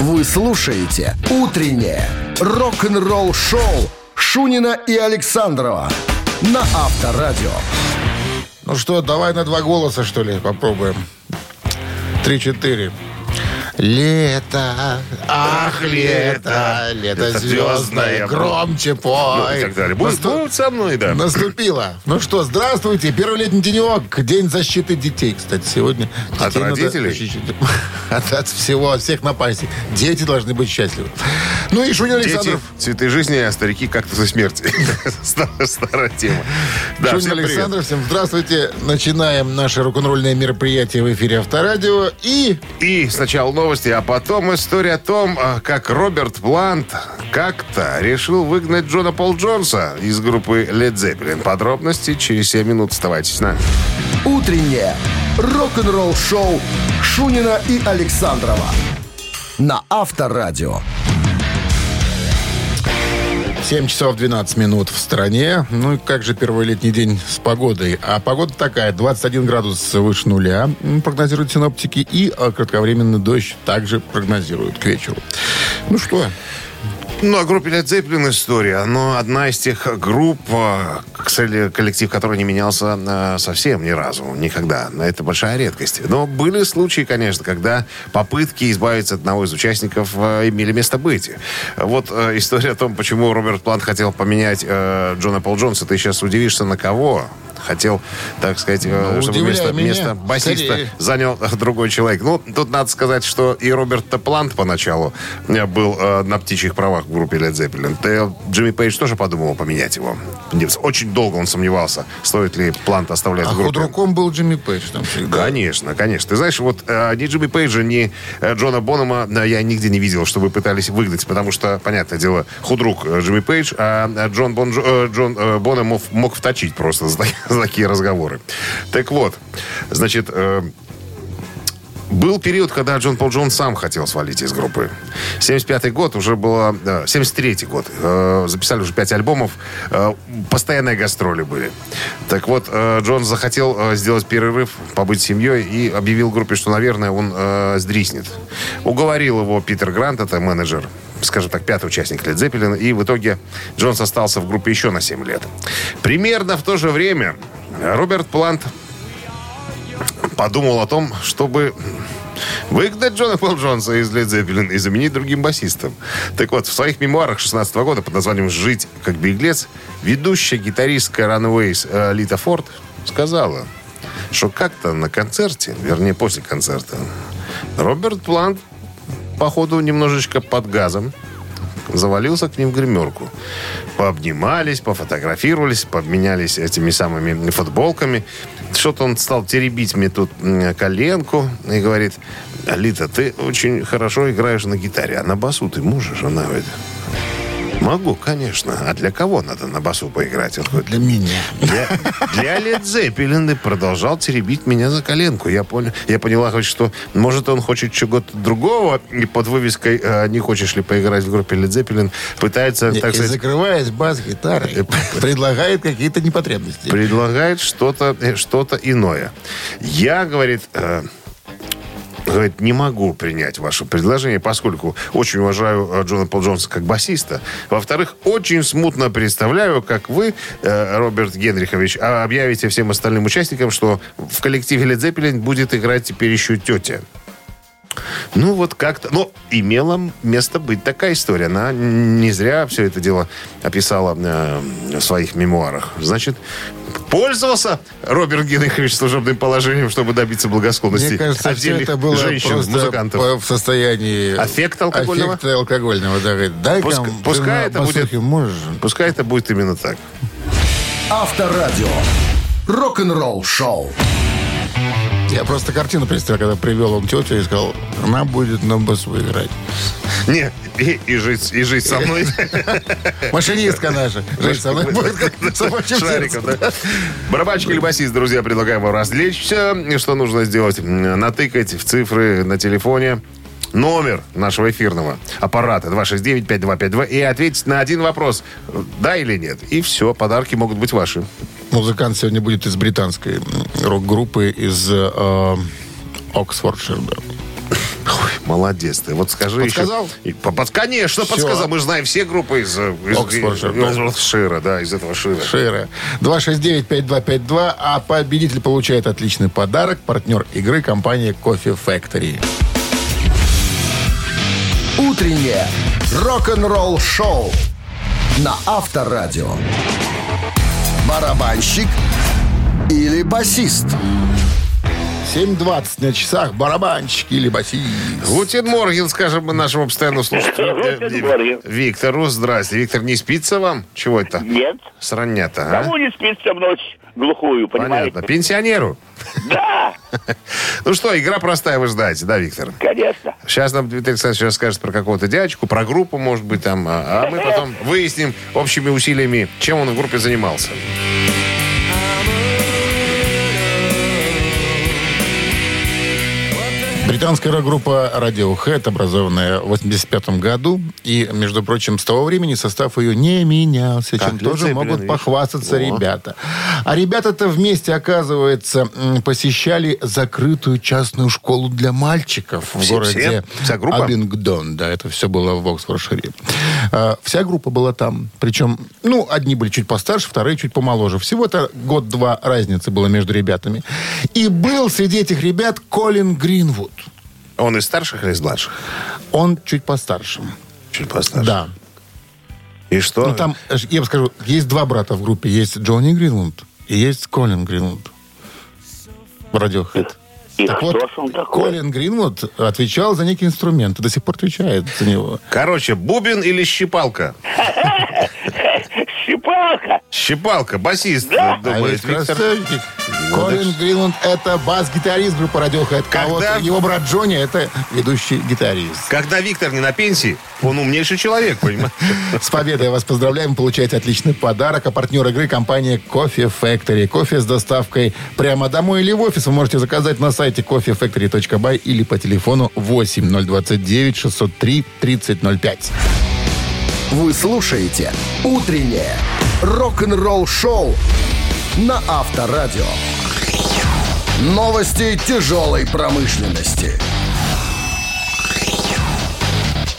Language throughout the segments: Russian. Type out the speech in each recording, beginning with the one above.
Вы слушаете «Утреннее рок-н-ролл-шоу» Шунина и Александрова на Авторадио. Ну что, давай на два голоса, что ли, попробуем. Три-четыре. Лето, ах, лето, лето звездное, громче Ну, пой. и так далее. Будет, со мной, да. Наступило. Ну что, здравствуйте. Первый летний денек. День защиты детей, кстати, сегодня. От Детей родителей? От, от всего, от всех напастей. Дети должны быть счастливы. Ну и Шунин Дети, Александров. цветы жизни, а старики как-то смерти. Старая, тема. Да, Шунин всем. Александров, всем здравствуйте. Начинаем наше рок-н-ролльное мероприятие в эфире Авторадио. И И сначала новости, а потом история о том, а, как Роберт Плант как-то решил выгнать Джона Пол Джонса из группы Led Zeppelin. Подробности через 7 минут. Оставайтесь с нами. «Утреннее рок-н-ролл-шоу» Шунина и Александрова на Авторадио. 7 часов 12 минут в стране. Ну и как же первый летний день с погодой? А погода такая, 21 градус выше нуля, прогнозируют синоптики, и а, кратковременный дождь также прогнозируют к вечеру. Ну что, Ну, о группе Led Zeppelin история. Но одна из тех групп, кстати, коллектив, который не менялся а, совсем ни разу, никогда. Это большая редкость. Но были случаи, конечно, когда попытки избавиться от одного из участников а, имели место быть. Вот история о том, почему Роберт Плант хотел поменять Джона Пол Джонса. Ты сейчас удивишься, на кого? Хотел, так сказать, а, Ну, чтобы удивляй место, меня. басиста Скорее. занял другой человек. Ну, тут надо сказать, что и Роберт Плант поначалу э, был э, на птичьих правах в группе Led Zeppelin. Т- Джимми Пейдж тоже подумал поменять его. Очень долго он сомневался, стоит ли Плант оставлять а в группе. худруком был Джимми Пейдж там всегда. Конечно, конечно. Ты знаешь, вот э, ни Джимми Пейджа, ни э, Джона Бонома э, я нигде не видел, чтобы пытались выгнать, потому что, понятное дело, худрук э, Джимми Пейдж, а э, Джон, Бон, Джо- э, Джон э, Боном мог, мог вточить просто за такие разговоры. Так вот, значит, э, был период, когда Джон Пол Джон сам хотел свалить из группы. 75-й год уже было... да, 73-й год. Э, записали уже 5 альбомов. Э, постоянные гастроли были. Так вот, э, Джон захотел э, сделать перерыв, побыть семьей и объявил группе, что, наверное, он э, сдриснет. Уговорил его Питер Грант, это менеджер скажем так, пятый участник Led Zeppelin, и в итоге Джонс остался в группе еще на 7 лет. Примерно в то же время Роберт Плант подумал о том, чтобы выгнать Джона Пол Джонса из Led Zeppelin и заменить другим басистом. Так вот, в своих мемуарах 16 года под названием «Жить как беглец» ведущая гитаристка Runaways Лита Форд сказала, что как-то на концерте, вернее, после концерта, Роберт Плант, походу, немножечко под газом, завалился к ним в гримерку. Пообнимались, пофотографировались, пообменялись этими самыми футболками. Что-то он стал теребить мне тут коленку и говорит, Алита, ты очень хорошо играешь на гитаре, а на басу ты можешь? Она говорит, могу, конечно. А для кого надо на басу поиграть? Он говорит, Для меня. для, для Zeppelin и продолжал теребить меня за коленку. Я, понял, я поняла, хоть, что может он хочет чего-то другого, и под вывеской э, «Не хочешь ли поиграть в группе Led Zeppelin» пытается, так и сказать, закрываясь бас-гитарой, предлагает какие-то непотребности. предлагает что-то э, что иное. Я, говорит, э, говорит, не могу принять ваше предложение, поскольку очень уважаю э, Джона Пол Джонса как басиста. Во-вторых, очень смутно представляю, как вы, э, Роберт Генрихович, а, объявите всем остальным участникам, что в коллективе Led Zeppelin будет играть теперь еще тетя. Ну, вот как-то... Ну, имела место быть такая история. Она не зря все это дело описала э, в своих мемуарах. Значит, пользовался Роберт Генрихович служебным положением, чтобы добиться благосклонности Мне кажется, все отдельных это было женщин, просто музыкантов. по- в состоянии... Аффекта алкогольного? Аффекта алкогольного, да. говорит, Дай Пуск- пускай это будет- можешь? Пускай это будет именно так. Авторадио. Рок-н-ролл шоу. Я просто картину представил, когда привел он тетю и сказал, она будет на басу играть. Не, и, и жить, и жить со мной. Машинистка наша. Жить со мной будет как собачьим Шариков, сердцем. да? Барабанщик или басист, друзья, предлагаем вам развлечься. Что нужно сделать? Натыкать в цифры на телефоне номер нашего эфирного аппарата 269-5252 и ответить на один вопрос. Да или нет? И все, подарки могут быть ваши. Музыкант сегодня будет из британской рок-группы из э, Оксфордшира. Ой, Молодец ты. Вот скажи Подсказал? еще. И по- под- Конечно, Всё. подсказал. Мы же знаем все группы из, э, из, Оксфордшир, из- да. Шира, да, из этого Шира. Шире. 269-5252. А победитель получает отличный подарок. Партнер игры компания Coffee Factory. Утреннее рок-н-ролл-шоу на Авторадио. Барабанщик или басист? 7.20 на часах. Барабанщик или басист. Guten Morgen, скажем мы нашему постоянному слушателю. э. Виктору, здрасте. Виктор, не спится вам? Чего это? Нет. С ранья-то, а? Кому не спится в ночь глухую, понимаете? Понятно. Пенсионеру. Да, Ну что, игра простая, вы знаете, да, Виктор? конечно. Сейчас нам Дмитрий Александрович расскажет про какого-то дядечку, про группу, может быть, там. А а мы потом выясним общими усилиями, чем он в группе занимался. Британская рок-группа Radiohead, образованная в 85 году. И, между прочим, с того времени состав ее не менялся, Как чем тоже Zeppelin, могут похвастаться О. ребята. А ребята-то вместе, оказывается, посещали закрытую частную школу для мальчиков в Все- городе все? Вся группа? Абингдон. Да, это все было в Оксфордшире. А, Вся группа была там. Причем, ну, одни были чуть постарше, вторые чуть помоложе. Всего-то год-два разницы было между ребятами. И был среди этих ребят Колин Гринвуд. Он из старших или из младших? Он чуть постарше. Чуть постарше. Да. И что? Ну, там, э, я бы скажу, есть два брата в группе. Есть Джонни Гринвуд и есть Колин Гринвуд. В Radiohead. И Так вот? Колин Гринвуд отвечал за некий инструмент и до сих пор отвечает за него. Короче, бубен или щипалка? Щипалка. Басист, Да. А думает ведь Виктор. красавчик. Колин Гринвуд — это бас-гитарист группы Radiohead. А вот Когда- его брат Джонни — это ведущий гитарист. Когда Виктор не на пенсии, он умнейший человек, понимаешь? С победой вас поздравляем. Получаете отличный подарок. А партнер игры компания Coffee Factory. Кофе с доставкой прямо домой или в офис вы можете заказать на сайте coffeefactory.by или по телефону 8029 603 3005. Вы слушаете «Утреннее рок-н-ролл-шоу» на Авторадио. Новости тяжелой промышленности.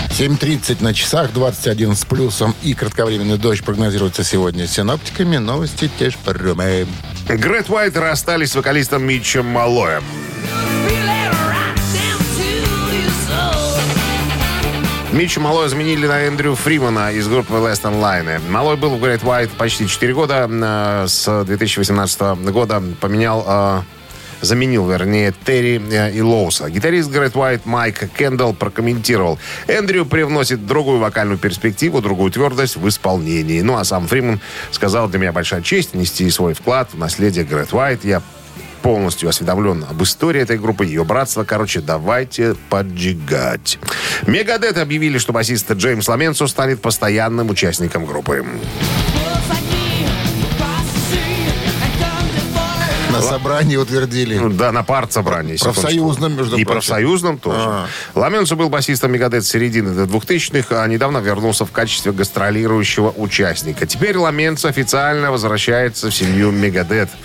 7.30 на часах, 21 с плюсом и кратковременный дождь прогнозируется сегодня синоптиками. Новости те ж прямые. Грэт Уайт расстались с вокалистом Митчем Малоем. Митча Малой заменили на Эндрю Фримана из группы Last Online. Малой был в Great White почти 4 года. Э, С 2018 года поменял э, заменил, вернее, Терри э, и Лоуса. Гитарист Great White Майк Кендалл прокомментировал. Эндрю привносит другую вокальную перспективу, другую твердость в исполнении. Ну, а сам Фриман сказал, для меня большая честь нести свой вклад в наследие Great White. Я полностью осведомлен об истории этой группы, ее братства. Короче, давайте поджигать. Мегадет объявили, что басист Джеймс Ламенцо станет постоянным участником группы. На собрании утвердили. Ну, Да, на партсобрании. Профсоюзном, между И прочим. профсоюзном тоже. А. Ламенцо был басистом Мегадет с середины до 2000-х, а недавно вернулся в качестве гастролирующего участника. Теперь Ламенцо официально возвращается в семью Мегадет.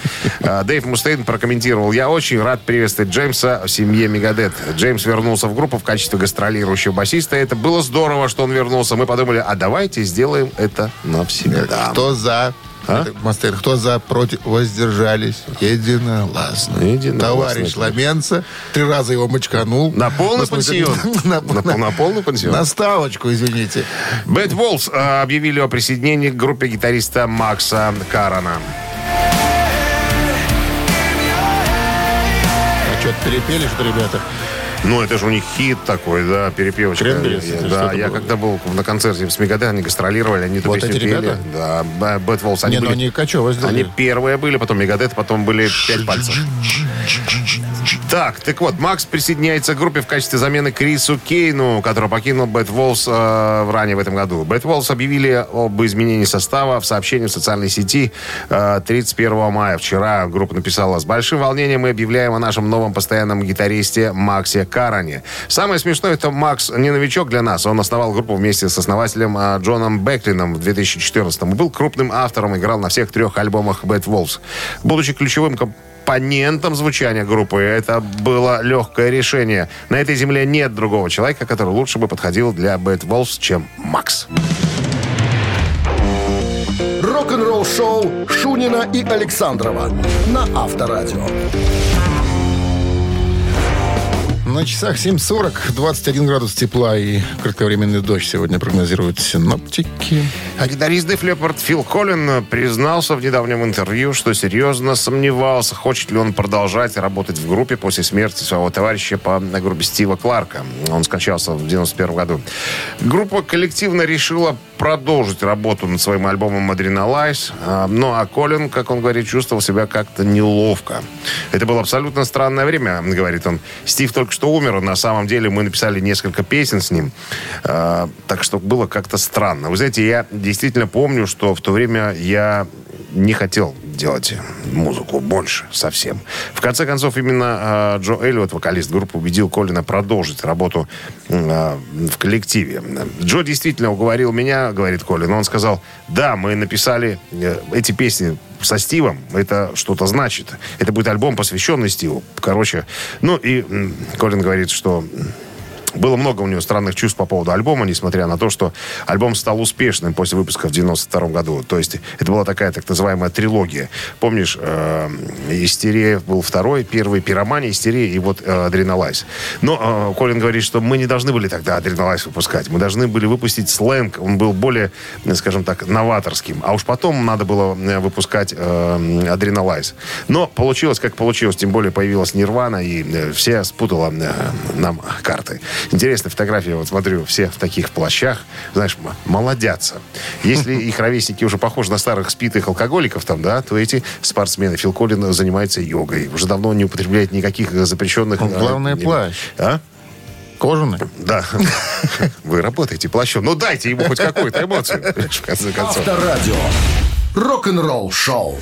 А, Дэйв Мустейн прокомментировал, я очень рад приветствовать Джеймса в семье Мегадет. Джеймс вернулся в группу в качестве гастролирующего басиста. Это было здорово, что он вернулся. Мы подумали, а давайте сделаем это навсегда. Кто за? А? Мастер, кто за, против, воздержались. Единогласно. Единогласно. Товарищ Ломенцо три раза его мочканул. На полный пансион. На, На- на полный пансион. На ставочку, извините. Bad Wolves э, объявили о присоединении к группе гитариста Макса Карана. А что-то перепели, что ребята? Ну, это же у них хит такой, да, перепевочка. Cranberries, Да, что-то я было? когда был на концерте с Megadeth, они гастролировали, они эту Вот песню эти пели. ребята? Да, Bad Wolves. Они, Не, ну были- они кавер сделали. они первые были, потом Megadeth, потом были пять пальцев. Так, так вот, Макс присоединяется к группе в качестве замены Крису Кейну, который покинул Bad Wolves э, ранее в этом году. Bad Wolves объявили об изменении состава в сообщении в социальной сети э, 31 мая. Вчера группа написала, с большим волнением мы объявляем о нашем новом постоянном гитаристе Максе Каране. Самое смешное, это Макс не новичок для нас. Он основал группу вместе с основателем э, Джоном Беклином в 2014 и был крупным автором, играл на всех трех альбомах Bad Wolves. Будучи ключевым композитором компонентам звучания группы. Это было легкое решение. На этой земле нет другого человека, который лучше бы подходил для Bad Wolves, чем Макс. Рок-н-ролл шоу Шунина и Александрова на Авторадио. На часах 7.40, 21 градус тепла и кратковременный дождь сегодня прогнозируют синоптики. Гитарист Дэф Леппорт Фил Коллин признался в недавнем интервью, что серьезно сомневался, хочет ли он продолжать работать в группе после смерти своего товарища по группе Стива Кларка. Он скончался в 91 году. Группа коллективно решила продолжить работу над своим альбомом «Adrenalize», а, ну а Колин, как он говорит, чувствовал себя как-то неловко. Это было абсолютно странное время, говорит он. Стив только что умер, на самом деле мы написали несколько песен с ним, а, так что было как-то странно. Вы знаете, я действительно помню, что в то время я не хотел делать музыку больше совсем. В конце концов, именно э, Джо Эллиот, вокалист группы, убедил Колина продолжить работу э, в коллективе. Джо действительно уговорил меня, говорит Колин. Он сказал, да, мы написали э, эти песни со Стивом, это что-то значит. Это будет альбом, посвященный Стиву. Короче, ну и Колин говорит, что было много у него странных чувств по поводу альбома, несмотря на то, что альбом стал успешным после выпуска в 92 году. То есть это была такая так называемая трилогия. Помнишь, э, «Истерия» был второй, первый «Пиромания», «Истерия» и вот э, «Адреналайз». Но э, Колин говорит, что мы не должны были тогда «Адреналайз» выпускать. Мы должны были выпустить сленг. Он был более, скажем так, новаторским. А уж потом надо было э, выпускать э, «Адреналайз». Но получилось, как получилось. Тем более появилась «Нирвана», и э, все спутала э, нам карты. Интересная фотография, вот смотрю, все в таких плащах, знаешь, молодятся. Если их ровесники уже похожи на старых спитых алкоголиков там, да, то эти спортсмены, Фил Коллин занимается йогой. Уже давно не употребляет никаких запрещенных... Главное, плащ. А? Кожаный? Да. Вы работаете плащом. Ну, дайте ему хоть какую-то эмоцию, в конце концов. Авторадио. Рок-н-ролл шоу.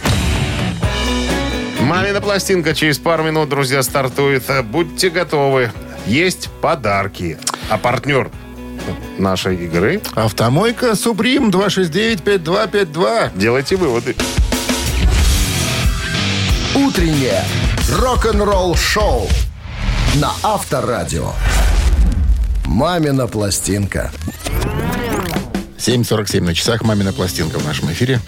Мамина пластинка через пару минут, друзья, стартует. Будьте готовы есть подарки. А партнер нашей игры... Автомойка Суприм 269-5252. Делайте выводы. Утреннее рок-н-ролл шоу на Авторадио. Мамина пластинка. 7.47 на часах «Мамина пластинка» в нашем эфире.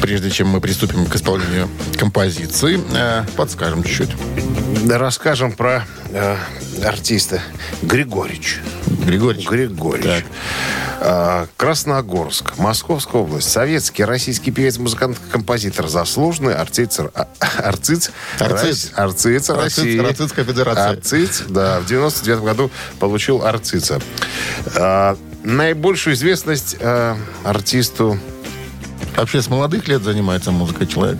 Прежде чем мы приступим к исполнению композиции, э, подскажем чуть-чуть. Расскажем про э, артиста Григорич. Григорьевич. Григорьевич. Так. А, Красногорск, Московская область. Советский, российский певец, музыкант, композитор, заслуженный артиц, а, артиц, Арциц. артиц России. Федерация. Арциц, да, в 99 году получил арцица. А, наибольшую известность а, артисту Вообще с молодых лет занимается музыкой человек.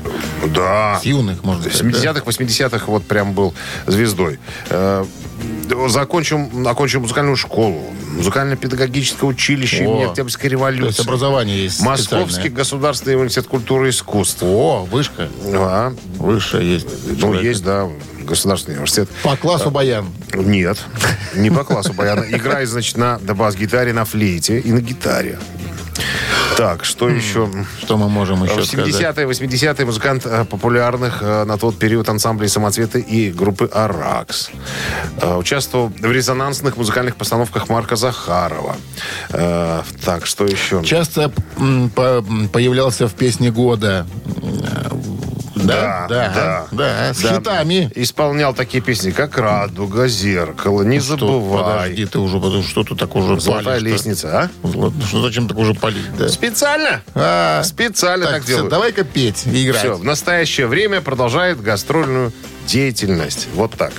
Да. С юных, можно В сказать. да? 70-х, 80-х вот прям был звездой. Э, Закончил, окончил музыкальную школу, музыкально-педагогическое училище О, имени Октябрьской То есть революции. образование есть Московский государственный университет культуры и искусств. О, вышка. А, Высшая есть. ну, есть, да, государственный университет. По классу баян. Нет, не по классу баяна. Играет, значит, на бас-гитаре, на флейте и на гитаре. Так, что еще? Что мы можем еще В сказать? 70-е, 80-е музыкант э, популярных э, на тот период ансамблей «Самоцветы» и группы «Аракс». Э, Участвовал в резонансных музыкальных постановках Марка Захарова. Так, что еще? Часто появлялся в песне года. Э, Да, да, да, да, с Да. хитами. Исполнял такие песни, как «Радуга», «Зеркало», «Не Что, забывай», подожди, ты уже, что ты так уже «Золотая палишь-то? лестница», а? Что зачем так уже палить, да? Специально? А, Специально так, так, всё, делают. давай-ка петь и играть. Все, в настоящее время продолжает гастрольную деятельность. Вот так.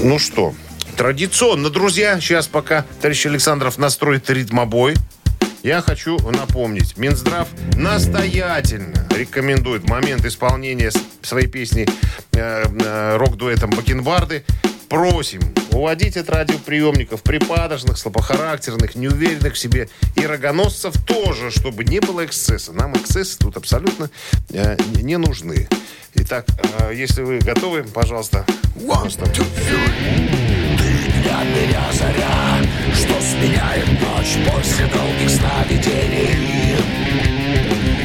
Ну что, традиционно, друзья, сейчас пока товарищ Александров настроит ритмобой, я хочу напомнить, Минздрав настоятельно рекомендует в момент исполнения своей песни э, э, рок-дуэтом «Бакенбарды» Просим уводить от радиоприемников припадочных, слабохарактерных, неуверенных в себе и рогоносцев тоже, чтобы не было эксцесса. Нам эксцессы тут абсолютно э, не нужны. Итак, э, если вы готовы, пожалуйста. Просто взгляд меня заря, что сменяет ночь после долгих сновидений.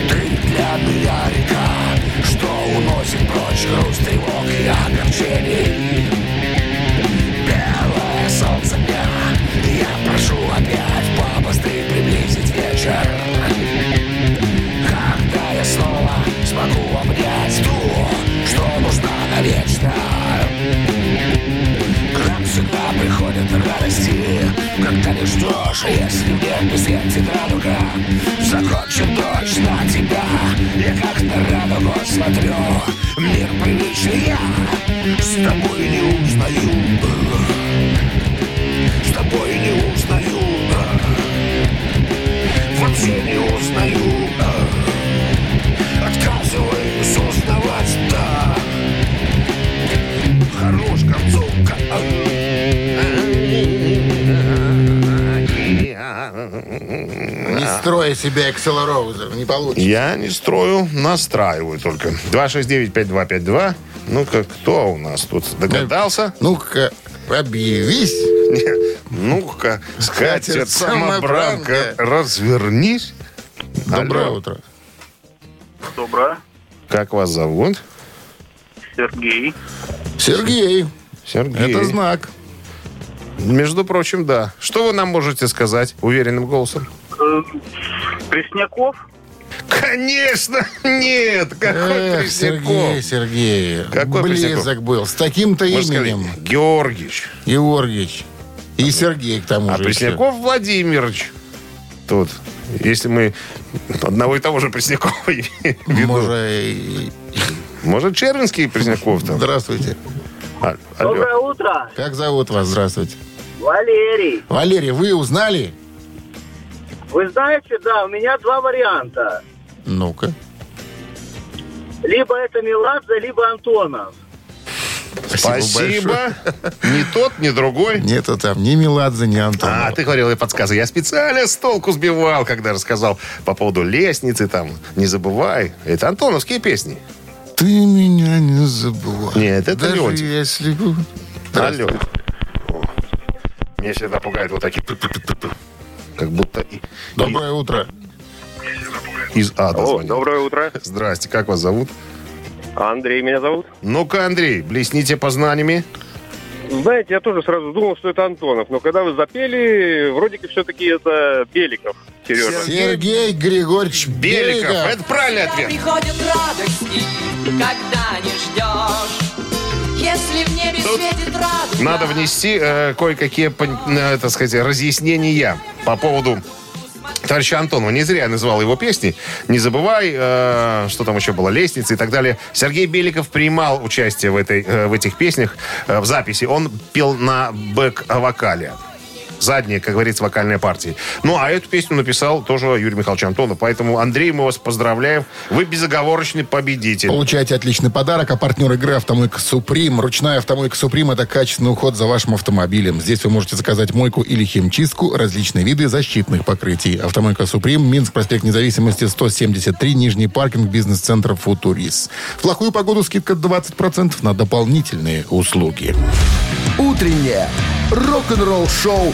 Ты для меня река, что уносит прочь грусть тревог и огорчений. Белое солнце дня, я прошу опять побыстрее приблизить вечер. Радости Когда ты ждешь, если в небе светит радуга Закончит дождь на тебя. Я как на радугу смотрю. Мир привычный я. С тобой не узнаю. С тобой не узнаю. Вообще не узнаю. Отказываюсь узнавать, да. Хорош концовка Не строй себя Эксел Роузер, не получится. Я не строю, настраиваю только. 269-5252. Ну-ка, кто у нас тут догадался? Ну-ка, объявись. Ну-ка, скатерть самобранка, развернись. Доброе Алло. утро. Доброе. Как вас зовут? Сергей. Сергей. Сергей. Это знак. Между прочим, да. Что вы нам можете сказать уверенным голосом? Э, Пресняков. Конечно, нет. Какой Эх? Сергей, Сергей. Какой Близок Пресняков? был. С таким-то Можно сказать, именем. Георгиевич. Георгиевич. И Сергей к тому А же. Пресняков Владимирович. Тут. Если мы одного и того же Преснякова еще. Может, и- Может, Червинский Пресняков там? Здравствуйте. А, алло. Доброе утро, Как зовут вас? Здравствуйте. Валерий. Валерий, вы узнали? Вы знаете, да, у меня два варианта. Ну-ка. Либо это Меладзе, либо Антонов. Спасибо. Ни тот, ни другой. Нету там ни Меладзе, ни Антонова. А, ты говорил, я подсказывал. Я специально с толку сбивал, когда рассказал по поводу лестницы там. Не забывай. Это антоновские песни. Ты меня не забывай. Нет, это Даже Леонтьев. если... бы- Алло. Меня всегда пугают вот такие... Как будто и- Доброе утро. из ада О, звонят. доброе утро. Здрасте, как вас зовут? Андрей меня зовут. Ну-ка, Андрей, блесните познаниями. Знаете, я тоже сразу думал, что это Антонов, но когда вы запели, вроде как все-таки это Беликов, Сережа. Сергей Григорьевич Беликов. Беликов. Это правильный ответ. Приходят радости, когда не ждешь. Если в небе Тут светит радуга. Надо внести э, кое-какие, э, так сказать, разъяснения по поводу товарища Антонова. Не зря я называл его песни. Не забывай, э, что там еще было, лестница и так далее. Сергей Беликов принимал участие в, этой, э, в этих песнях э, в записи. Он пел на бэк-вокале. Задние, как говорится, вокальные партии. Ну, а эту песню написал тоже Юрий Михайлович Антонов. Поэтому, Андрей, мы вас поздравляем. Вы безоговорочный победитель. Получайте отличный подарок. А партнер игры «Автомойка Суприм». Ручная «Автомойка Суприм» — это качественный уход за вашим автомобилем. Здесь вы можете заказать мойку или химчистку, различные виды защитных покрытий. «Автомойка Суприм», Минск, проспект Независимости, 173, Нижний паркинг, бизнес-центр «Футурис». В плохую погоду скидка 20% на дополнительные услуги. Утреннее рок-н-ролл-шоу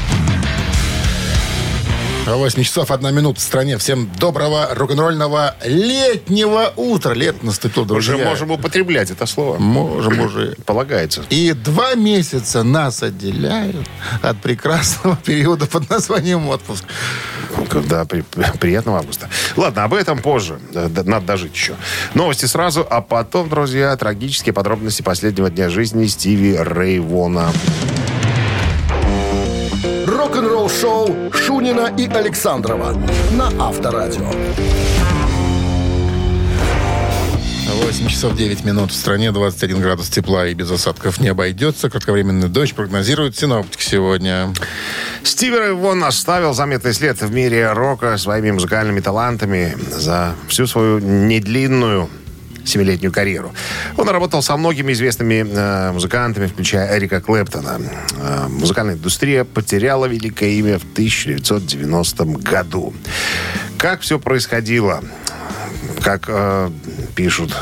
8 часов 1 минута в стране. Всем доброго рок-н-ролльного летнего утра. Лет наступил, друзья. Уже можем употреблять это слово. Можем уже. Полагается. И два месяца нас отделяют от прекрасного периода под названием отпуск. Да, при- приятного августа. Ладно, об этом позже. Надо дожить еще. Новости сразу, а потом, друзья, трагические подробности последнего дня жизни Стиви Рэй Вона. Рок-н-ролл-шоу Шунина и Александрова на Авторадио. 8 часов 9 минут в стране, 21 градус тепла и без осадков не обойдется. Кратковременный дождь прогнозируют синоптики сегодня. Стиви Рэй Вон оставил заметный след в мире рока своими музыкальными талантами за всю свою недлинную семилетнюю карьеру. Он работал со многими известными э, музыкантами, включая Эрика Клэптона. Э, музыкальная индустрия потеряла великое имя в 1990 году. Как все происходило? Как э, пишут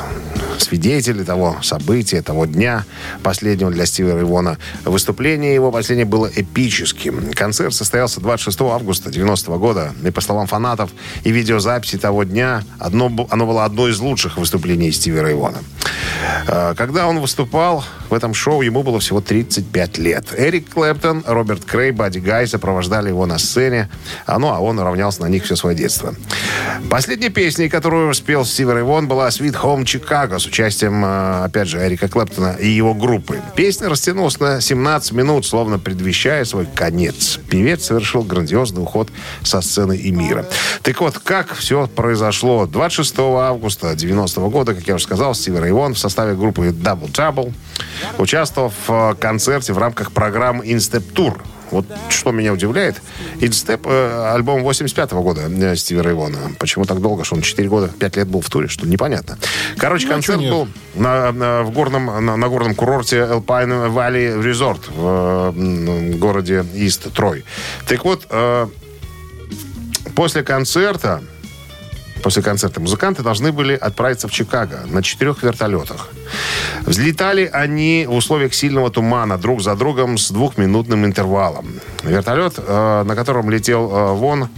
свидетели того события, того дня последнего для Стива Рейвона. Выступление его последнее было эпическим. Концерт состоялся 26 августа 90 года. И по словам фанатов и видеозаписи того дня, одно, оно было одно из лучших выступлений Стива Рейвона. Э, Когда он выступал в этом шоу, ему было всего 35 лет. Эрик Клэптон, Роберт Крей, Бадди Гай сопровождали его на сцене, а, ну, а он равнялся на них все свое детство. Последней песней, которую спел Стив Рэй Вон, была «Sweet Home Chicago» с участием, э, опять же, Эрика Клэптона и его группы. Песня растянулась на 17 минут, словно предвещая свой конец. Певец совершил грандиозный уход со сцены и мира. Так вот, как все произошло? 26 августа 90 года, как я уже сказал, Стив Рэй Вон в составе группы Double Trouble участвовал в э, концерте в рамках программы Tour. Вот что меня удивляет. Инстеп, э, альбом 85 года э, Стива Рейвона. Почему так долго? Что он 4 года, 5 лет был в туре, что ли? Непонятно. Короче, Ну, концерт чё нет? был на, на- в горном, на, на горном курорте Alpine Valley Resort в э, городе Ист Трой. Так вот, э, после концерта После концерта музыканты должны были отправиться в Чикаго на четырех вертолетах. Взлетали они в условиях сильного тумана друг за другом с двухминутным интервалом. Вертолет, э, на котором летел э, Вон,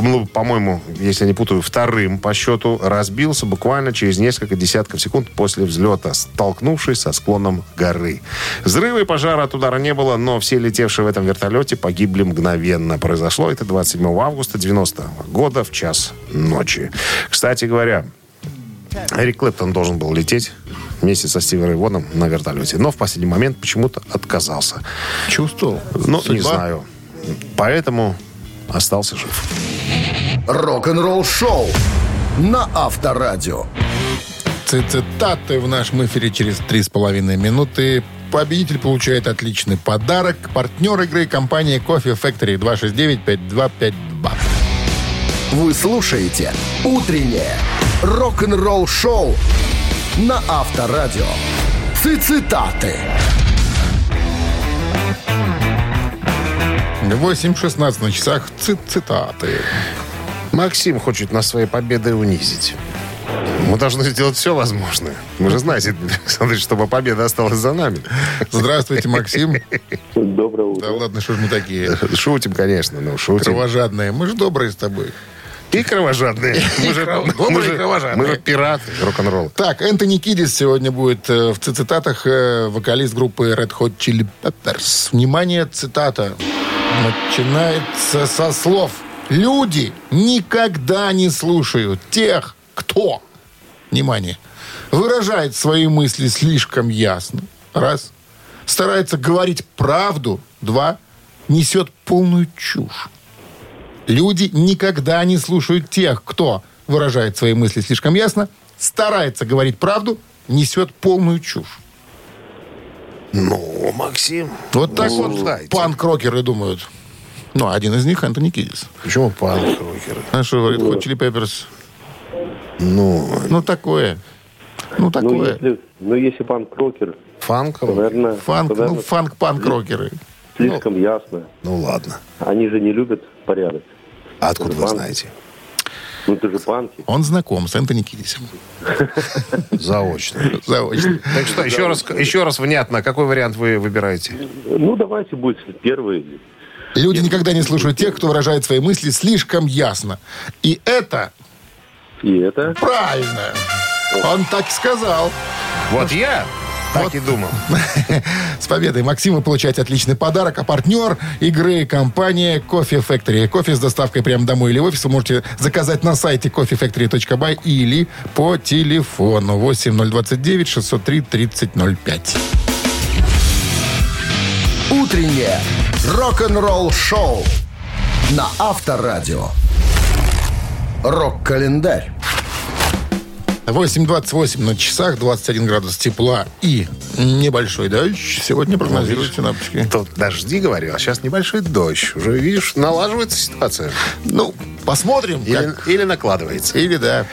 ну, по-моему, если я не путаю, вторым по счету, разбился буквально через несколько десятков секунд после взлета, столкнувшись со склоном горы. Взрыва и пожара от удара не было, но все летевшие в этом вертолете погибли мгновенно. Произошло это 27 августа 90 года в час ночи. Кстати говоря, Эрик Клэптон должен был лететь вместе со Стивом Рэй Воном на вертолете, но в последний момент почему-то отказался. Чувствовал. Ну, не знаю. Поэтому остался жив. Рок-н-ролл шоу на Авторадио. Цитаты в нашем эфире через три с половиной минуты. Победитель получает отличный подарок. Партнер игры компания Кофе Factory 269-5252. Вы слушаете «Утреннее рок-н-ролл шоу» на Авторадио. Цитаты. 8.16 на часах. Цит цитаты. Максим хочет нас своей победой унизить. Мы должны сделать все возможное. Вы же знаете, Александрович, чтобы победа осталась за нами. Здравствуйте, Максим. Доброе утро. Да ладно, что ж мы такие Шутим, конечно, но шутим. кровожадные. Мы же добрые с тобой. И кровожадные. Мы же, кров- мы добрые же- кровожадные. мы же пираты рок-н-ролл. Так, Энтони Кидис сегодня будет э, в цитатах э, вокалист группы Red Hot Chili Peppers. Внимание, цитата. Начинается со слов. Люди никогда не слушают тех, кто, внимание, выражает свои мысли слишком ясно. Раз. Старается говорить правду. Два. Несет полную чушь. Люди никогда не слушают тех, кто выражает свои мысли слишком ясно, старается говорить правду, несет полную чушь. Ну, Максим. Вот так вот знаете. панк-рокеры думают. Ну, один из них Антони Кидис. Почему панк-рокеры? А что говорит Hot Chili Peppers? Ну, Ну, такое. Ну, Ну, такое. если, ну, если панк-рокер, фанк? наверное, Фанк, ну, наверное, фанк-панк-рокеры. слишком ясно. Ну, ладно. Они же не любят порядок. А откуда вы Фанк. знаете? Ну, это же панки. Он знаком с Антони Кидисом. Заочно. Заочно. Так что, еще раз, еще раз внятно, какой вариант вы выбираете? Ну, давайте будет первый. Люди никогда не слушают тех, кто выражает свои мысли слишком ясно. И это И это... правильно. Он так и сказал. Вот я так и думал. С победой, Максим, вы получаете отличный подарок. А партнер игры компания Coffee Factory. Кофе с доставкой прямо домой или в офис вы можете заказать на сайте coffeefactory.by или по телефону 8029 603 3005. Утреннее рок-н-ролл шоу на Авторадио. Рок-календарь. 8.28 на часах, 21 градус тепла и небольшой дождь. Сегодня прогнозируют синаптики. Тут дожди, говорил, а сейчас небольшой дождь. Уже, видишь, налаживается ситуация. Ну, посмотрим, Или, как. или накладывается. Или да.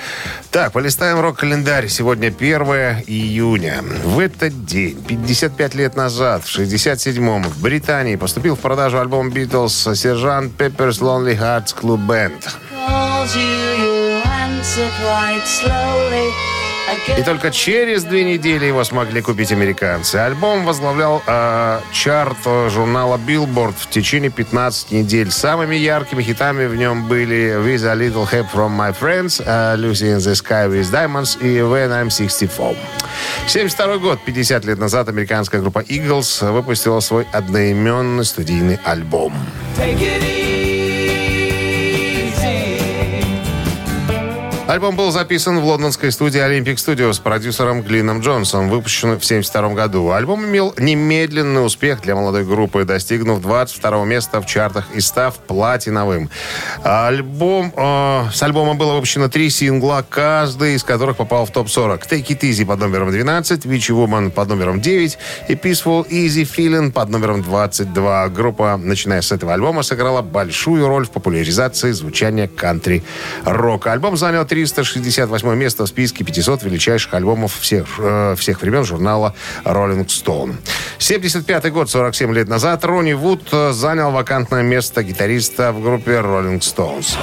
Так, полистаем рок-календарь. Сегодня 1 июня. В этот день, 55 лет назад, в 67-м, в Британии поступил в продажу альбом Beatles «Сержант Pepper's Lonely Hearts Club Band». И только через две недели его смогли купить американцы. Альбом возглавлял э, чарт журнала Billboard в течение 15 недель. Самыми яркими хитами в нем были «With a Little Help from My Friends», э, «Lucy in the Sky with Diamonds» и «When I'm 64». 72 год, 50 лет назад, американская группа Eagles выпустила свой одноименный студийный альбом. Take it easy. Альбом был записан в лондонской студии Olympic Studios с продюсером Глином Джонсом, выпущен в 1972 году. Альбом имел немедленный успех для молодой группы, достигнув 22 места в чартах и став платиновым. Альбом, э, с альбома было выпущено три сингла, каждый из которых попал в топ-40. Take It Easy под номером 12, Witchy Woman под номером 9 и Peaceful Easy Feeling под номером 22. Группа, начиная с этого альбома, сыграла большую роль в популяризации звучания кантри-рока. Альбом занял 368 место в списке 500 величайших альбомов всех, э, всех времен журнала Rolling Stone. 75 год, 47 лет назад, Ронни Вуд э, занял вакантное место гитариста в группе Rolling Stones.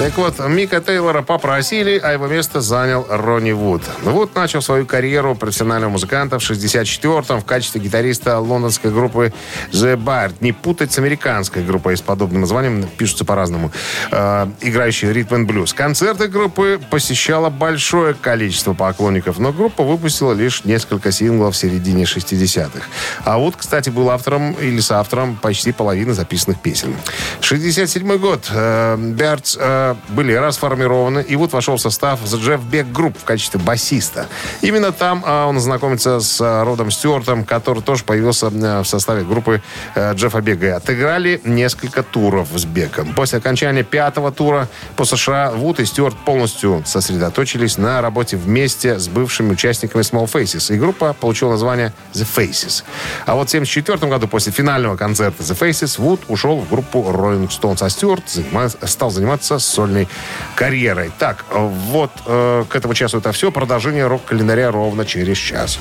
Так вот, Мика Тейлора попросили, а его место занял Ронни Вуд. Вуд начал свою карьеру профессионального музыканта в 64-м в качестве гитариста лондонской группы The Bard. Не путать с американской группой с подобным названием, пишутся по-разному, э, играющей ритм and блюз. Концерты группы посещало большое количество поклонников, но группа выпустила лишь несколько синглов в середине 60-х. А Вуд, кстати, был автором или соавтором почти половины записанных песен. 67 год. Э, Бертс э, были расформированы, и вот вошел в состав The Jeff Beck Group в качестве басиста. Именно там а, он знакомится с а, Родом Стюартом, который тоже появился а, в составе группы а, Джеффа Бека. Отыграли несколько туров с Беком. После окончания пятого тура по США Вуд и Стюарт полностью сосредоточились на работе вместе с бывшими участниками Small Faces, и группа получила название The Faces. А вот в 1974 году, после финального концерта The Faces, Вуд ушел в группу Rolling Stones, а Стюарт занима- стал заниматься сольной карьерой. Так, вот э, к этому часу это все. Продолжение рок-календаря ровно через час.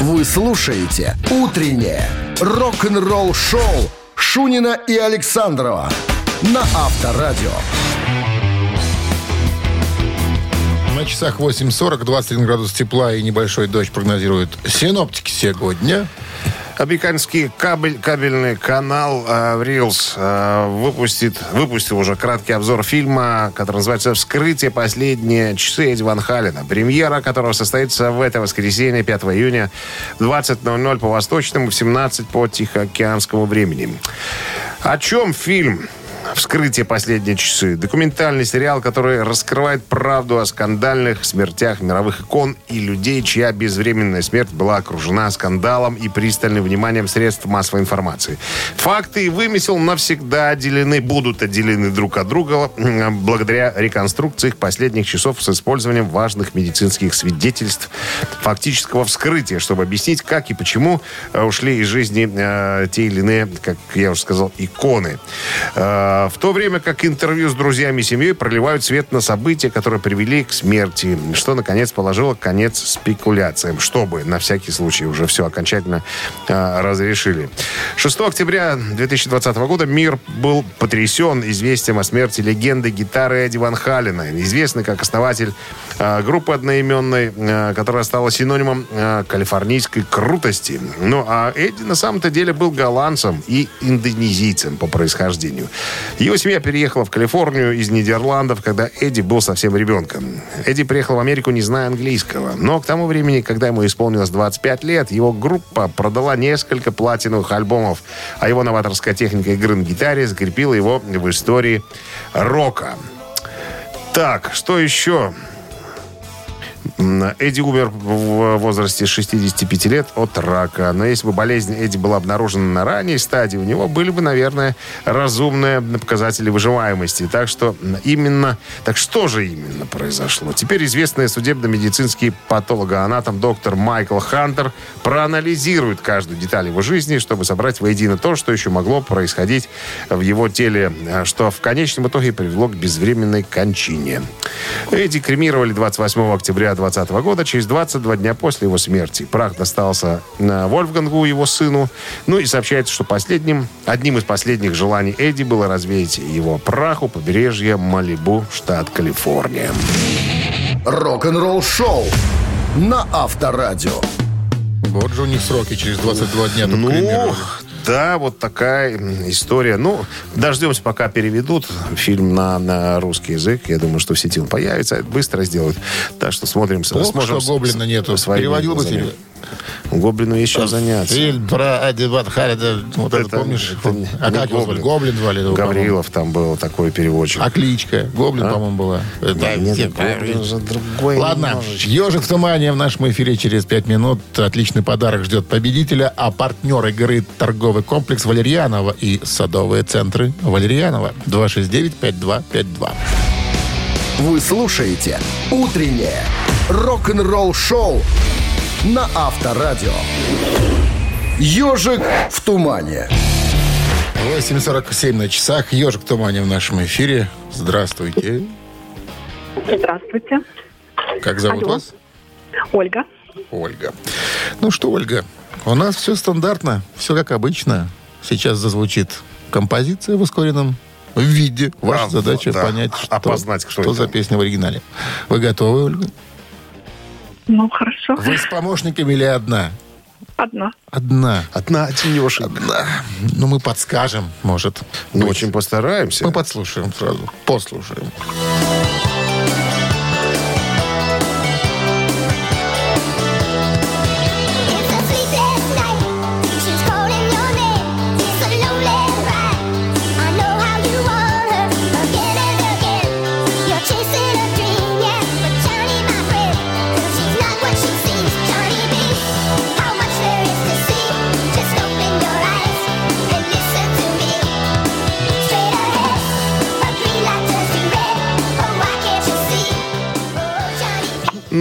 Вы слушаете «Утреннее рок-н-ролл-шоу» Шунина и Александрова на Авторадио. На часах 8.40, 21 градус тепла и небольшой дождь прогнозируют синоптики сегодня. Американский кабель, кабельный канал э, Reels э, выпустит, выпустил уже краткий обзор фильма, который называется «Вскрытие. Последние часы Эдди Ван Халлена». Премьера которого состоится в это воскресенье, 5 июня, в 20.00 по восточному, в 17 по тихоокеанскому времени. О чем фильм? «Вскрытие. Последние часы». Документальный сериал, который раскрывает правду о скандальных смертях мировых икон и людей, чья безвременная смерть была окружена скандалом и пристальным вниманием средств массовой информации. Факты и вымысел навсегда отделены, будут отделены друг от друга благодаря реконструкции их последних часов с использованием важных медицинских свидетельств фактического вскрытия, чтобы объяснить, как и почему э, ушли из жизни э, те или иные, как я уже сказал, иконы. Э, в то время как интервью с друзьями и семьей проливают свет на события, которые привели к смерти, что, наконец, положило конец спекуляциям, чтобы на всякий случай уже все окончательно э, разрешили. 6 октября 2020 года мир был потрясен известием о смерти легенды гитары Эдди Ван Халлена, известный как основатель э, группы одноименной, которая стала синонимом калифорнийской крутости. Ну, а Эдди на самом-то деле был голландцем и индонезийцем по происхождению. Его семья переехала в Калифорнию из Нидерландов, когда Эдди был совсем ребенком. Эдди приехал в Америку, не зная английского. Но к тому времени, когда ему исполнилось 25 лет, его группа продала несколько платиновых альбомов, а его новаторская техника игры на гитаре закрепила его в истории рока. Так, что еще? Эдди умер в возрасте 65 лет от рака. Но если бы болезнь Эдди была обнаружена на ранней стадии, у него были бы, наверное, разумные показатели выживаемости. Так что именно... Так что же именно произошло? Теперь известный судебно-медицинский патологоанатом доктор Майкл Хантер проанализирует каждую деталь его жизни, чтобы собрать воедино то, что еще могло происходить в его теле, что в конечном итоге привело к безвременной кончине. Эдди кремировали 28 октября 2020 года, через 22 дня после его смерти. Прах достался на Вольфгангу, его сыну. Ну и сообщается, что последним, одним из последних желаний Эдди было развеять его прах у побережья Малибу, штат Калифорния. Рок-н-ролл шоу на Авторадио. Вот же у них сроки через 22 дня Ну. Да, вот такая история. Ну, дождемся, пока переведут фильм на, на русский язык. Я думаю, что в сети он появится. Быстро сделают. Так что смотрим. Плохо, сможем что Гоблина нету. Переводил бы фильм. Гоблину есть чем заняться. Фильм про Адибат Харида. Вот это, Это- помнишь? это не- а не как его звали? Гоблин. Звали его. Гаврилов там был такой переводчик. А кличка? Гоблин, по-моему, была. Это- Нет, Нет, Гоблин же другой Ладно, немножечко. «Ежик в тумане» в нашем эфире через 5 минут. Отличный подарок ждет победителя. А партнер игры торговый комплекс «Валерьянова» и садовые центры «Валерьянова». 269-5252. Вы слушаете «Утреннее рок-н-ролл-шоу» на Авторадио. «Ежик в тумане». 8.47 на часах. «Ежик в тумане» в нашем эфире. Здравствуйте. Здравствуйте. Как зовут Алло. вас? Ольга. Ольга. Ну что, Ольга, у нас все стандартно, все как обычно. Сейчас зазвучит композиция в ускоренном виде. Ваша А, задача да, понять, что, опознать, кто что это. за песня в оригинале. Вы готовы, Ольга? Ну, хорошо. Вы с помощниками или одна? Одна. Одна. Одна тенешенька. Одна. Ну, мы подскажем, может. Ну, быть. очень постараемся. Мы подслушаем сразу. Послушаем. It's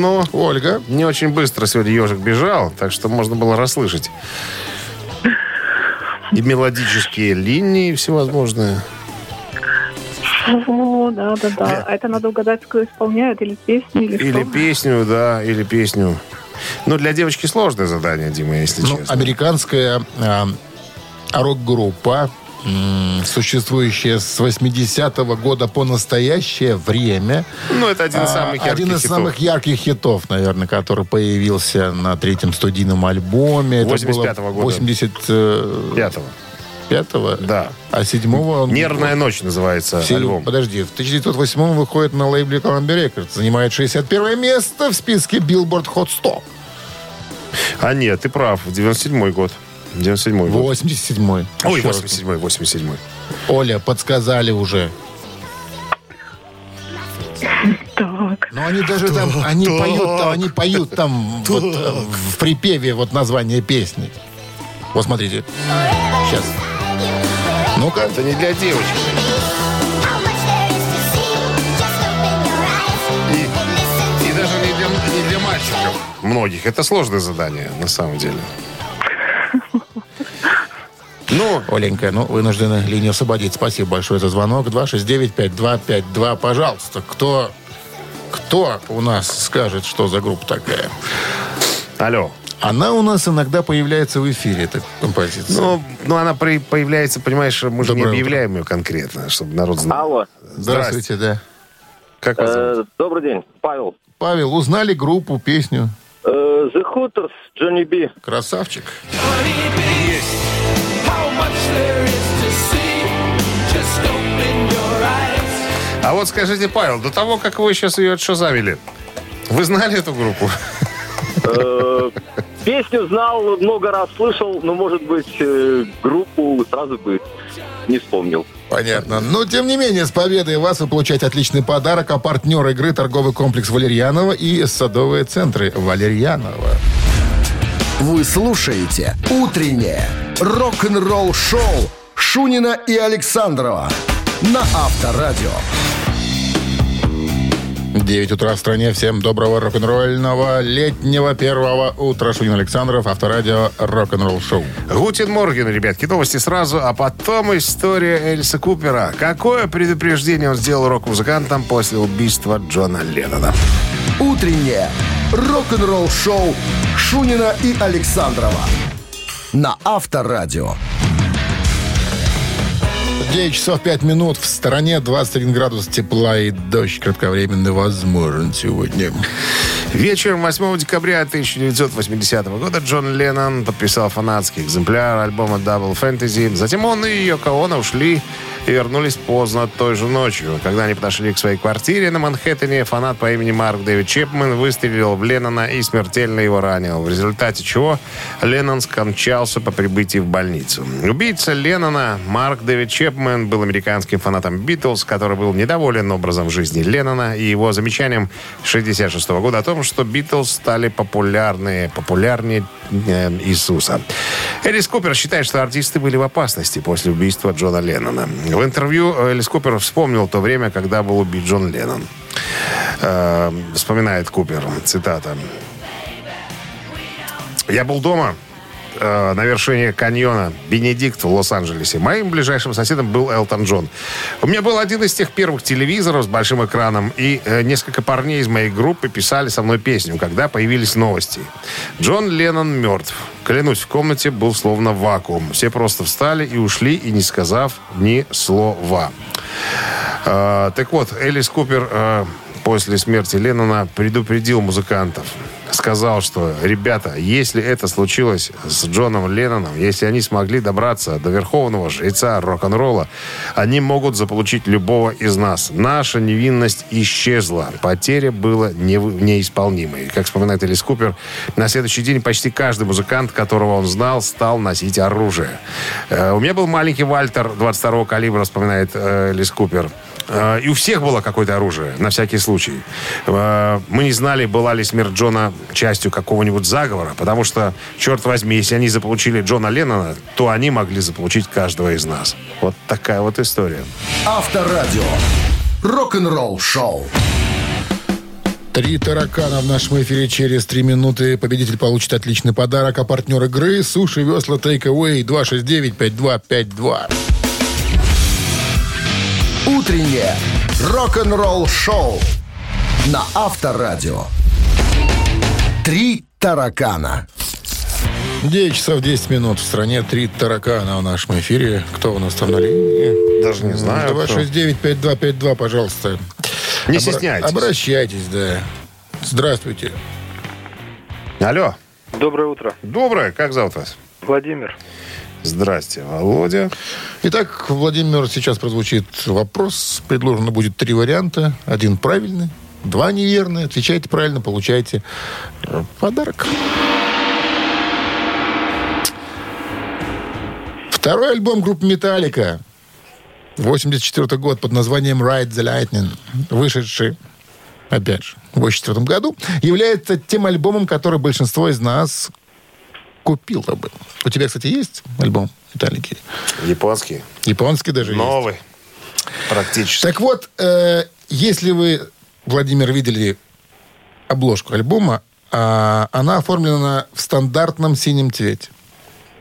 Но Ольга. не очень быстро сегодня ежик бежал, так что можно было расслышать. И мелодические линии всевозможные. О, да, да, да. А это надо угадать, кто исполняет, или песню, или, Или что? песню, да, или песню. Ну, для девочки сложное задание, Дима, если Ну, честно. американская а, рок-группа, м, существующая с 80-го года по настоящее время. Ну, это один из А, самых ярких Один из хитов. самых ярких хитов, наверное, который появился на третьем студийном альбоме. Это 85-го было года. 85-го. Пятого. Да. А седьмого он... «Нервная ночь» называется в седьм- альбом. Подожди, в 1908 выходит на лейбле Columbia Records. Занимает 61 место в списке Billboard Hot 100. А нет, ты прав, 97-й год. 97-й год. 87-й. Ой, Еще раз. 87-й, 87-й. Оля, подсказали уже. Так. Но они даже там, они поют, там, они поют там вот, э, в припеве вот название песни. Вот смотрите. Сейчас. Ну-ка. Это не для девочек. И, и даже не для, не для мальчиков. Многих. Это сложное задание, на самом деле. Ну, Оленька, ну, вынуждены линию освободить. Спасибо большое за звонок. 269-5252. Пожалуйста, кто, кто у нас скажет, что за группа такая? алло. Она у нас иногда появляется в эфире, эта композиция. Ну, ну она при- появляется, понимаешь, мы же не Доброе объявляем ее конкретно, чтобы народ знал. Алло. Здравствуйте, да. Как вас зовут? Э, добрый день, Павел. Павел, узнали группу, песню? Э, The Hooters, Джонни Би. Красавчик. How А вот скажите, Павел, до того, как вы сейчас ее отшазамили, вы знали эту группу? Э, Песню знал, много раз слышал, но, может быть, э, группу сразу бы не вспомнил. Понятно. Но, тем не менее, с победой вас вы получаете отличный подарок, а партнер игры торговый комплекс Валерьянова и садовые центры Валерьянова. Вы слушаете «Утреннее рок-н-ролл-шоу» Шунина и Александрова на Авторадио. 9 утра в стране. Всем доброго рок-н-ролльного летнего первого утра. Шунин Александров, Авторадио, рок-н-ролл шоу. Гутин Морген, ребятки, новости сразу, а потом история Эльса Купера. Какое предупреждение он сделал рок-музыкантам после убийства Джона Леннона? «Утреннее рок-н-ролл-шоу Шунина и Александрова на Авторадио. 9 часов 5 минут. В стороне 21 градус тепла и дождь кратковременный возможен сегодня. Вечером 8 декабря 1980 года Джон Леннон подписал фанатский экземпляр альбома Double Fantasy. Затем он и Йоко Оно ушли и вернулись поздно той же ночью. Когда они подошли к своей квартире на Манхэттене, фанат по имени Марк Дэвид Чепмен выстрелил в Леннона и смертельно его ранил, в результате чего Леннон скончался по прибытии в больницу. Убийца Леннона Марк Дэвид Чепмен был американским фанатом Битлз, который был недоволен образом жизни Леннона и его замечанием 66 года о том, что Битлз стали популярны, популярнее э, Иисуса. Элис Купер считает, что артисты были в опасности после убийства Джона Леннона. В интервью Элис Купер вспомнил то время, когда был убит Джон Леннон. Э, вспоминает Купер, цитата. «Я был дома, э, на вершине каньона Бенедикт в Лос-Анджелесе. Моим ближайшим соседом был Элтон Джон. У меня был один из тех первых телевизоров с большим экраном, и э, несколько парней из моей группы писали со мной песню, когда появились новости. Джон Леннон мертв. Клянусь, в комнате был словно вакуум. Все просто встали и ушли, и не сказав ни слова. Э, так вот, Элис Купер э, после смерти Леннона предупредил музыкантов. Сказал, что, ребята, если это случилось с Джоном Ленноном, если они смогли добраться до верховного жреца рок-н-ролла, они могут заполучить любого из нас. Наша невинность исчезла. Потеря была не- неисполнимой. Как вспоминает Элис Купер, на следующий день почти каждый музыкант, которого он знал, стал носить оружие. Э, У меня был маленький Вальтер 22-го калибра, вспоминает э, Элис Купер. Э, И у всех было какое-то оружие, на всякий случай. Мы не знали, была ли смерть Джона частью какого-нибудь заговора, потому что, черт возьми, если они заполучили Джона Леннона, то они могли заполучить каждого из нас. Вот такая вот история. Авторадио. Рок-н-ролл шоу. Три таракана в нашем эфире через три минуты. Победитель получит отличный подарок. А партнер игры Суши Весла Take Away 269-5252. Утреннее рок-н-ролл шоу на Авторадио. Три таракана. 9 часов 10 минут в стране. Три таракана в нашем эфире. Кто у нас там на линии? Даже не знаю, кто. 269-5252, пожалуйста. Не Обра- стесняйтесь. Обращайтесь, да. Здравствуйте. Алло. Доброе утро. Доброе. Как зовут вас? Владимир. Здрасте, Володя. Итак, Владимир, сейчас прозвучит вопрос. Предложено будет три варианта. Один правильный, два неверные. Отвечайте правильно, получаете э, подарок. Второй альбом группы «Металлика». 84 год под названием «Ride the Lightning», вышедший, опять же, в 84 году, является тем альбомом, который большинство из нас купило бы. У тебя, кстати, есть альбом «Металлики»? Японский. Японский даже есть. Новый. Практически. Так вот, э, если вы, Владимир, видели обложку альбома, а, она оформлена в стандартном синем цвете.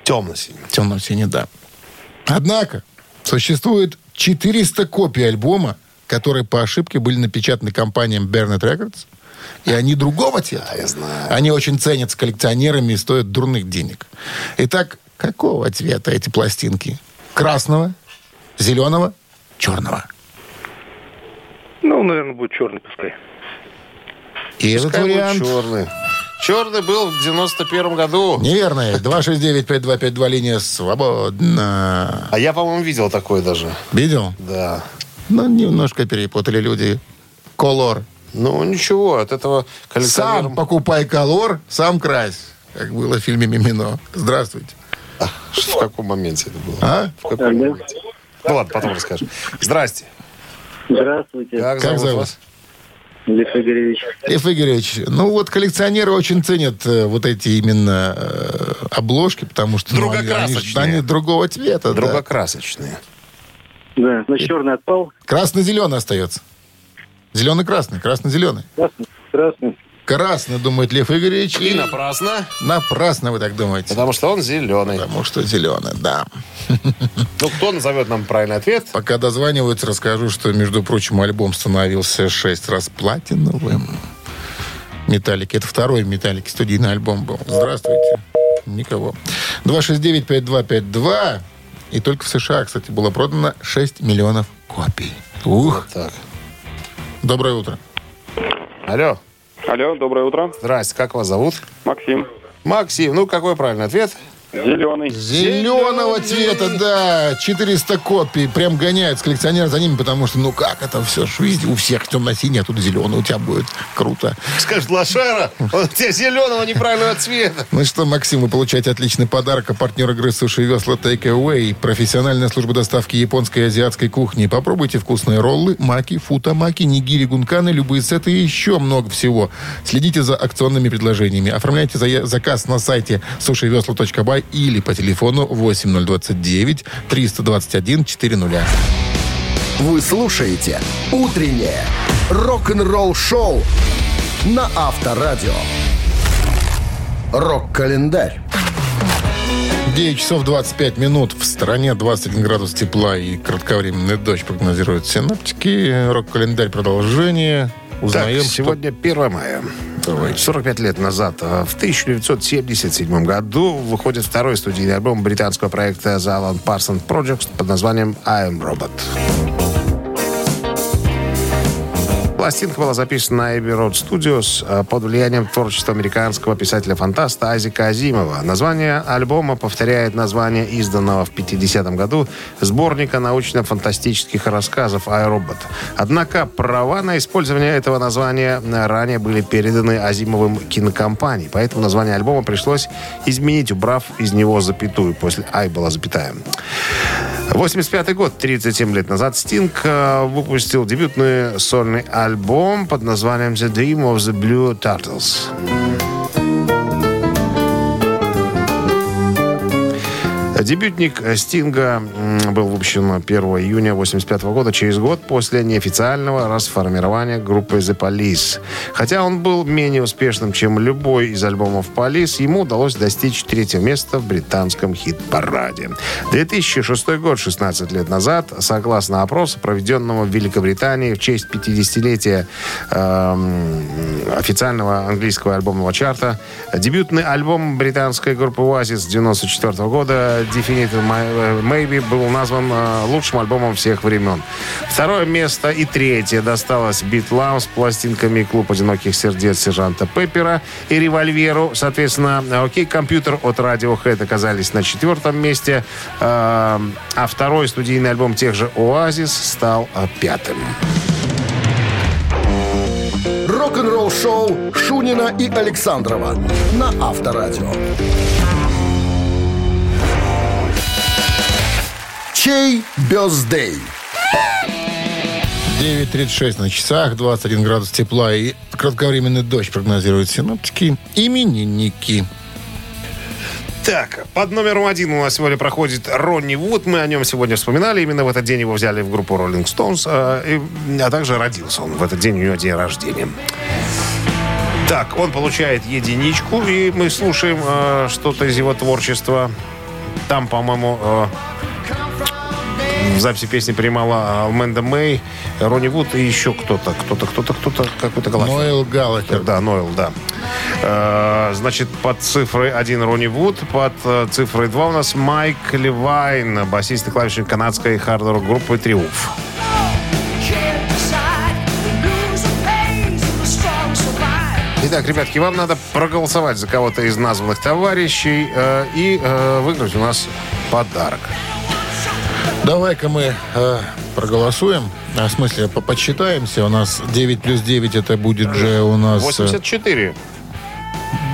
Темно-синий. Темном сине, да. Однако, существует 400 копий альбома, которые по ошибке были напечатаны компанией Bernet Records, и они другого цвета. я знаю. Они очень ценятся коллекционерами и стоят дурных денег. Итак, какого цвета эти пластинки? Красного, зеленого, черного. Ну, наверное, будет черный пускай. И этот Пускай будет вариант... черный. Черный был в 91 году. Неверно. 269-5252, линия свободна. А я, по-моему, видел такой даже. Видел? Да. Ну, немножко перепутали люди. Колор. Ну, ничего, от этого коллекционерам... Сам покупай колор, сам крась. Как было в фильме «Мимино». Здравствуйте. А, В каком моменте это было? А? В каком моменте? Ну ладно, потом расскажешь. Здрасте. Здравствуйте, Как, Как зовут, вас? Лев Игоревич. Лев Игоревич, ну вот коллекционеры очень ценят э, вот эти именно э, обложки, потому что ну, они- они, другого цвета. да. Другокрасочные. Да, значит, черный отпал, Красно-зеленый остается. Зеленый-красный, красно-зеленый. красный, красный. Красный, думает Лев Игоревич. И напрасно, Напрасно вы так думаете. потому что он зеленый. Потому что зеленый, да. Ну, кто назовет нам правильный ответ? Пока дозваниваются, расскажу, что, между прочим, альбом становился шесть раз платиновым. Металлики. Это второй Металлики студийный альбом был. Здравствуйте. Никого. 269-5252. И только в США, кстати, было продано 6 миллионов копий. Ух. Так. Доброе утро. Алло. Алло, доброе утро. Здрасте, как вас зовут? Максим. Максим, ну какой правильный ответ? Зеленый. Зеленого цвета, да. 400 копий. Прям гоняют коллекционер за ними, потому что, ну как это все ж везде у всех темно-синий, а тут зеленый у тебя будет. Круто. Скажет лошара, он у тебя зеленого неправильного цвета. Ну что, Максим, вы получаете отличный подарок. А партнер игры «Суши и весла Take Away» профессиональная служба доставки японской и азиатской кухни. Попробуйте вкусные роллы, маки, футамаки, нигири, гунканы, любые сеты и еще много всего. Следите за акционными предложениями. Оформляйте заказ на сайте сушивесла.бай или по телефону 8029 321 400. Вы слушаете «Утреннее рок-н-ролл-шоу» на Авторадио. Рок-календарь. 9 часов 25 минут. В стране 21 градус тепла и кратковременный дождь прогнозируют синоптики. Рок-календарь продолжение. Узнаем, так, сегодня 1 мая. 45 лет назад, э, в 1977 году, выходит второй студийный альбом британского проекта The Alan Parsons Project под названием I Am Robot. Пластинка была записана на Abbey Road Studios э, под влиянием творчества американского писателя-фантаста Азика Азимова. Название альбома повторяет название изданного в 50-м году сборника научно-фантастических рассказов «Айробот». Однако права на использование этого названия ранее были переданы Азимовым кинокомпанией, поэтому название альбома пришлось изменить, убрав из него запятую. После «Ай» была запятая. 85 год, 37 лет назад, Стинг э, выпустил дебютный сольный альбом под названием «The Dream of the Blue Turtles». Дебютник Стинга был выпущен 1 июня 85 года, через год после неофициального расформирования группы The Police. Хотя он был менее успешным, чем любой из альбомов Police, ему удалось достичь третьего места в британском хит-параде. 2006 год, 16 лет назад, согласно опросу, проведенному в Великобритании в честь 50-летия эм, официального английского альбомного чарта, дебютный альбом британской группы Oasis 94 года Definitive My- Maybe был назван э, лучшим альбомом всех времен. Второе место и третье досталось Битлам с пластинками «Клуб одиноких сердец» сержанта Пеппера и «Револьверу». Соответственно, «Окей, компьютер» от Radiohead оказались на четвертом месте, э, а второй студийный альбом тех же «Оазис» стал э, пятым. Рок-н-ролл-шоу Шунина и Александрова на Авторадио. Чей бездей? 9.36 на часах, 21 градус тепла и кратковременный дождь прогнозируют синоптики. Именинники. Так, под номером один у нас сегодня проходит Ронни Вуд. Мы о нем сегодня вспоминали. Именно в этот день его взяли в группу Rolling Stones. э, и- а также родился он в этот день, у него день рождения. Так, он получает единичку, и мы слушаем э, что-то из его творчества. Там, по-моему, э, в записи песни принимала Амэнда Мэй, Ронни Вуд и еще кто-то. Кто-то, кто-то, кто-то, какой-то голос. Ноэл Галлахер. Да, Ноэл, да. Э, значит, под цифрой 1 Ронни Вуд, под э, цифрой 2 у нас Майк Левайн, басист и клавишник канадской хард-рок группы «Триумф». Итак, ребятки, вам надо проголосовать за кого-то из названных товарищей э, и э, выиграть у нас подарок. Давай-ка мы э, проголосуем. А, в смысле, по- подсчитаемся. У нас 9 плюс 9 это будет же у нас... э, 84.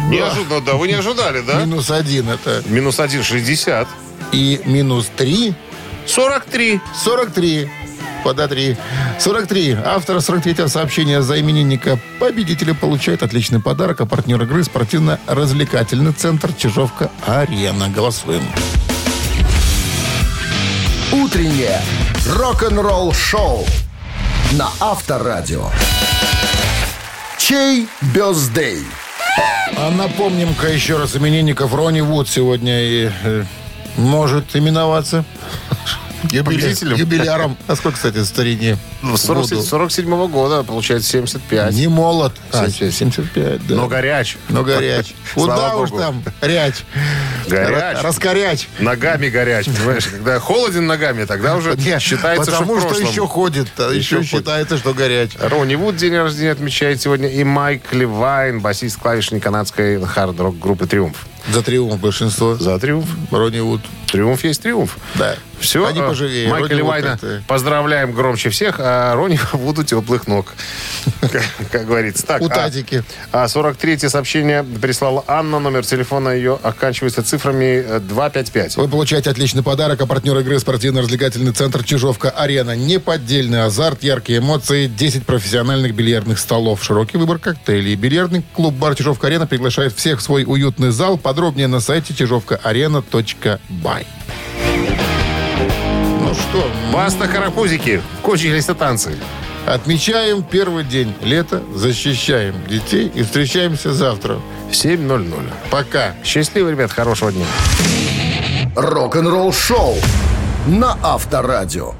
Неожиданно, да, вы не ожидали, да? Минус 1 это... Минус 1, 60. И минус 3... 43. 43. Пода 3. 43. Автор 43-го сообщения за именинника победителя получает отличный подарок, а партнер игры спортивно-развлекательный центр Чижовка-Арена. Голосуем. Утреннее рок-н-ролл-шоу на Авторадио. Чей бездей? А напомним-ка еще раз именинников. Ронни Вуд сегодня и э, может именоваться. Юбиля- победителем. Юбиляром. А сколько, кстати, старине? Ну, 47 году? 47 года, получается, 75. Не молод. А, 75. 75, да. Но горяч. Но горяч. Куда уж там ряч. Горяч. Ра- Раскоряч. Ногами горяч, понимаешь? Когда холоден ногами, тогда уже считается, потому что в что, еще ходит, а Еще считается, что горяч. Ронни Вуд день рождения отмечает сегодня и Майк Левайн, басист клавишник канадской хард-рок группы «Триумф». За триумф большинство. За «Триумф». Ронни Вуд. «Триумф» есть «Триумф». Да. Все, Они поживее. Майка Левайна как-то- поздравляем громче всех, а Ронни Вуду теплых ног. Как- говорится. Так, У а- Татики. А 43-е сообщение прислала Анна. Номер телефона ее оканчивается цифрами э, 255. Вы получаете отличный подарок, а партнер игры спортивно-развлекательный центр «Чижовка-Арена». Неподдельный азарт, яркие эмоции, 10 профессиональных бильярдных столов, широкий выбор коктейлей. Бильярдный клуб-бар «Чижовка-Арена» приглашает всех в свой уютный зал. Подробнее на сайте чижовкаарена.бай. Ну что, Баста Карапузики. Кончились танцы. отмечаем первый день лета, защищаем детей и встречаемся завтра. 7.00. Пока. Счастливо, ребят, хорошего дня. Рок-н-ролл шоу на Авторадио.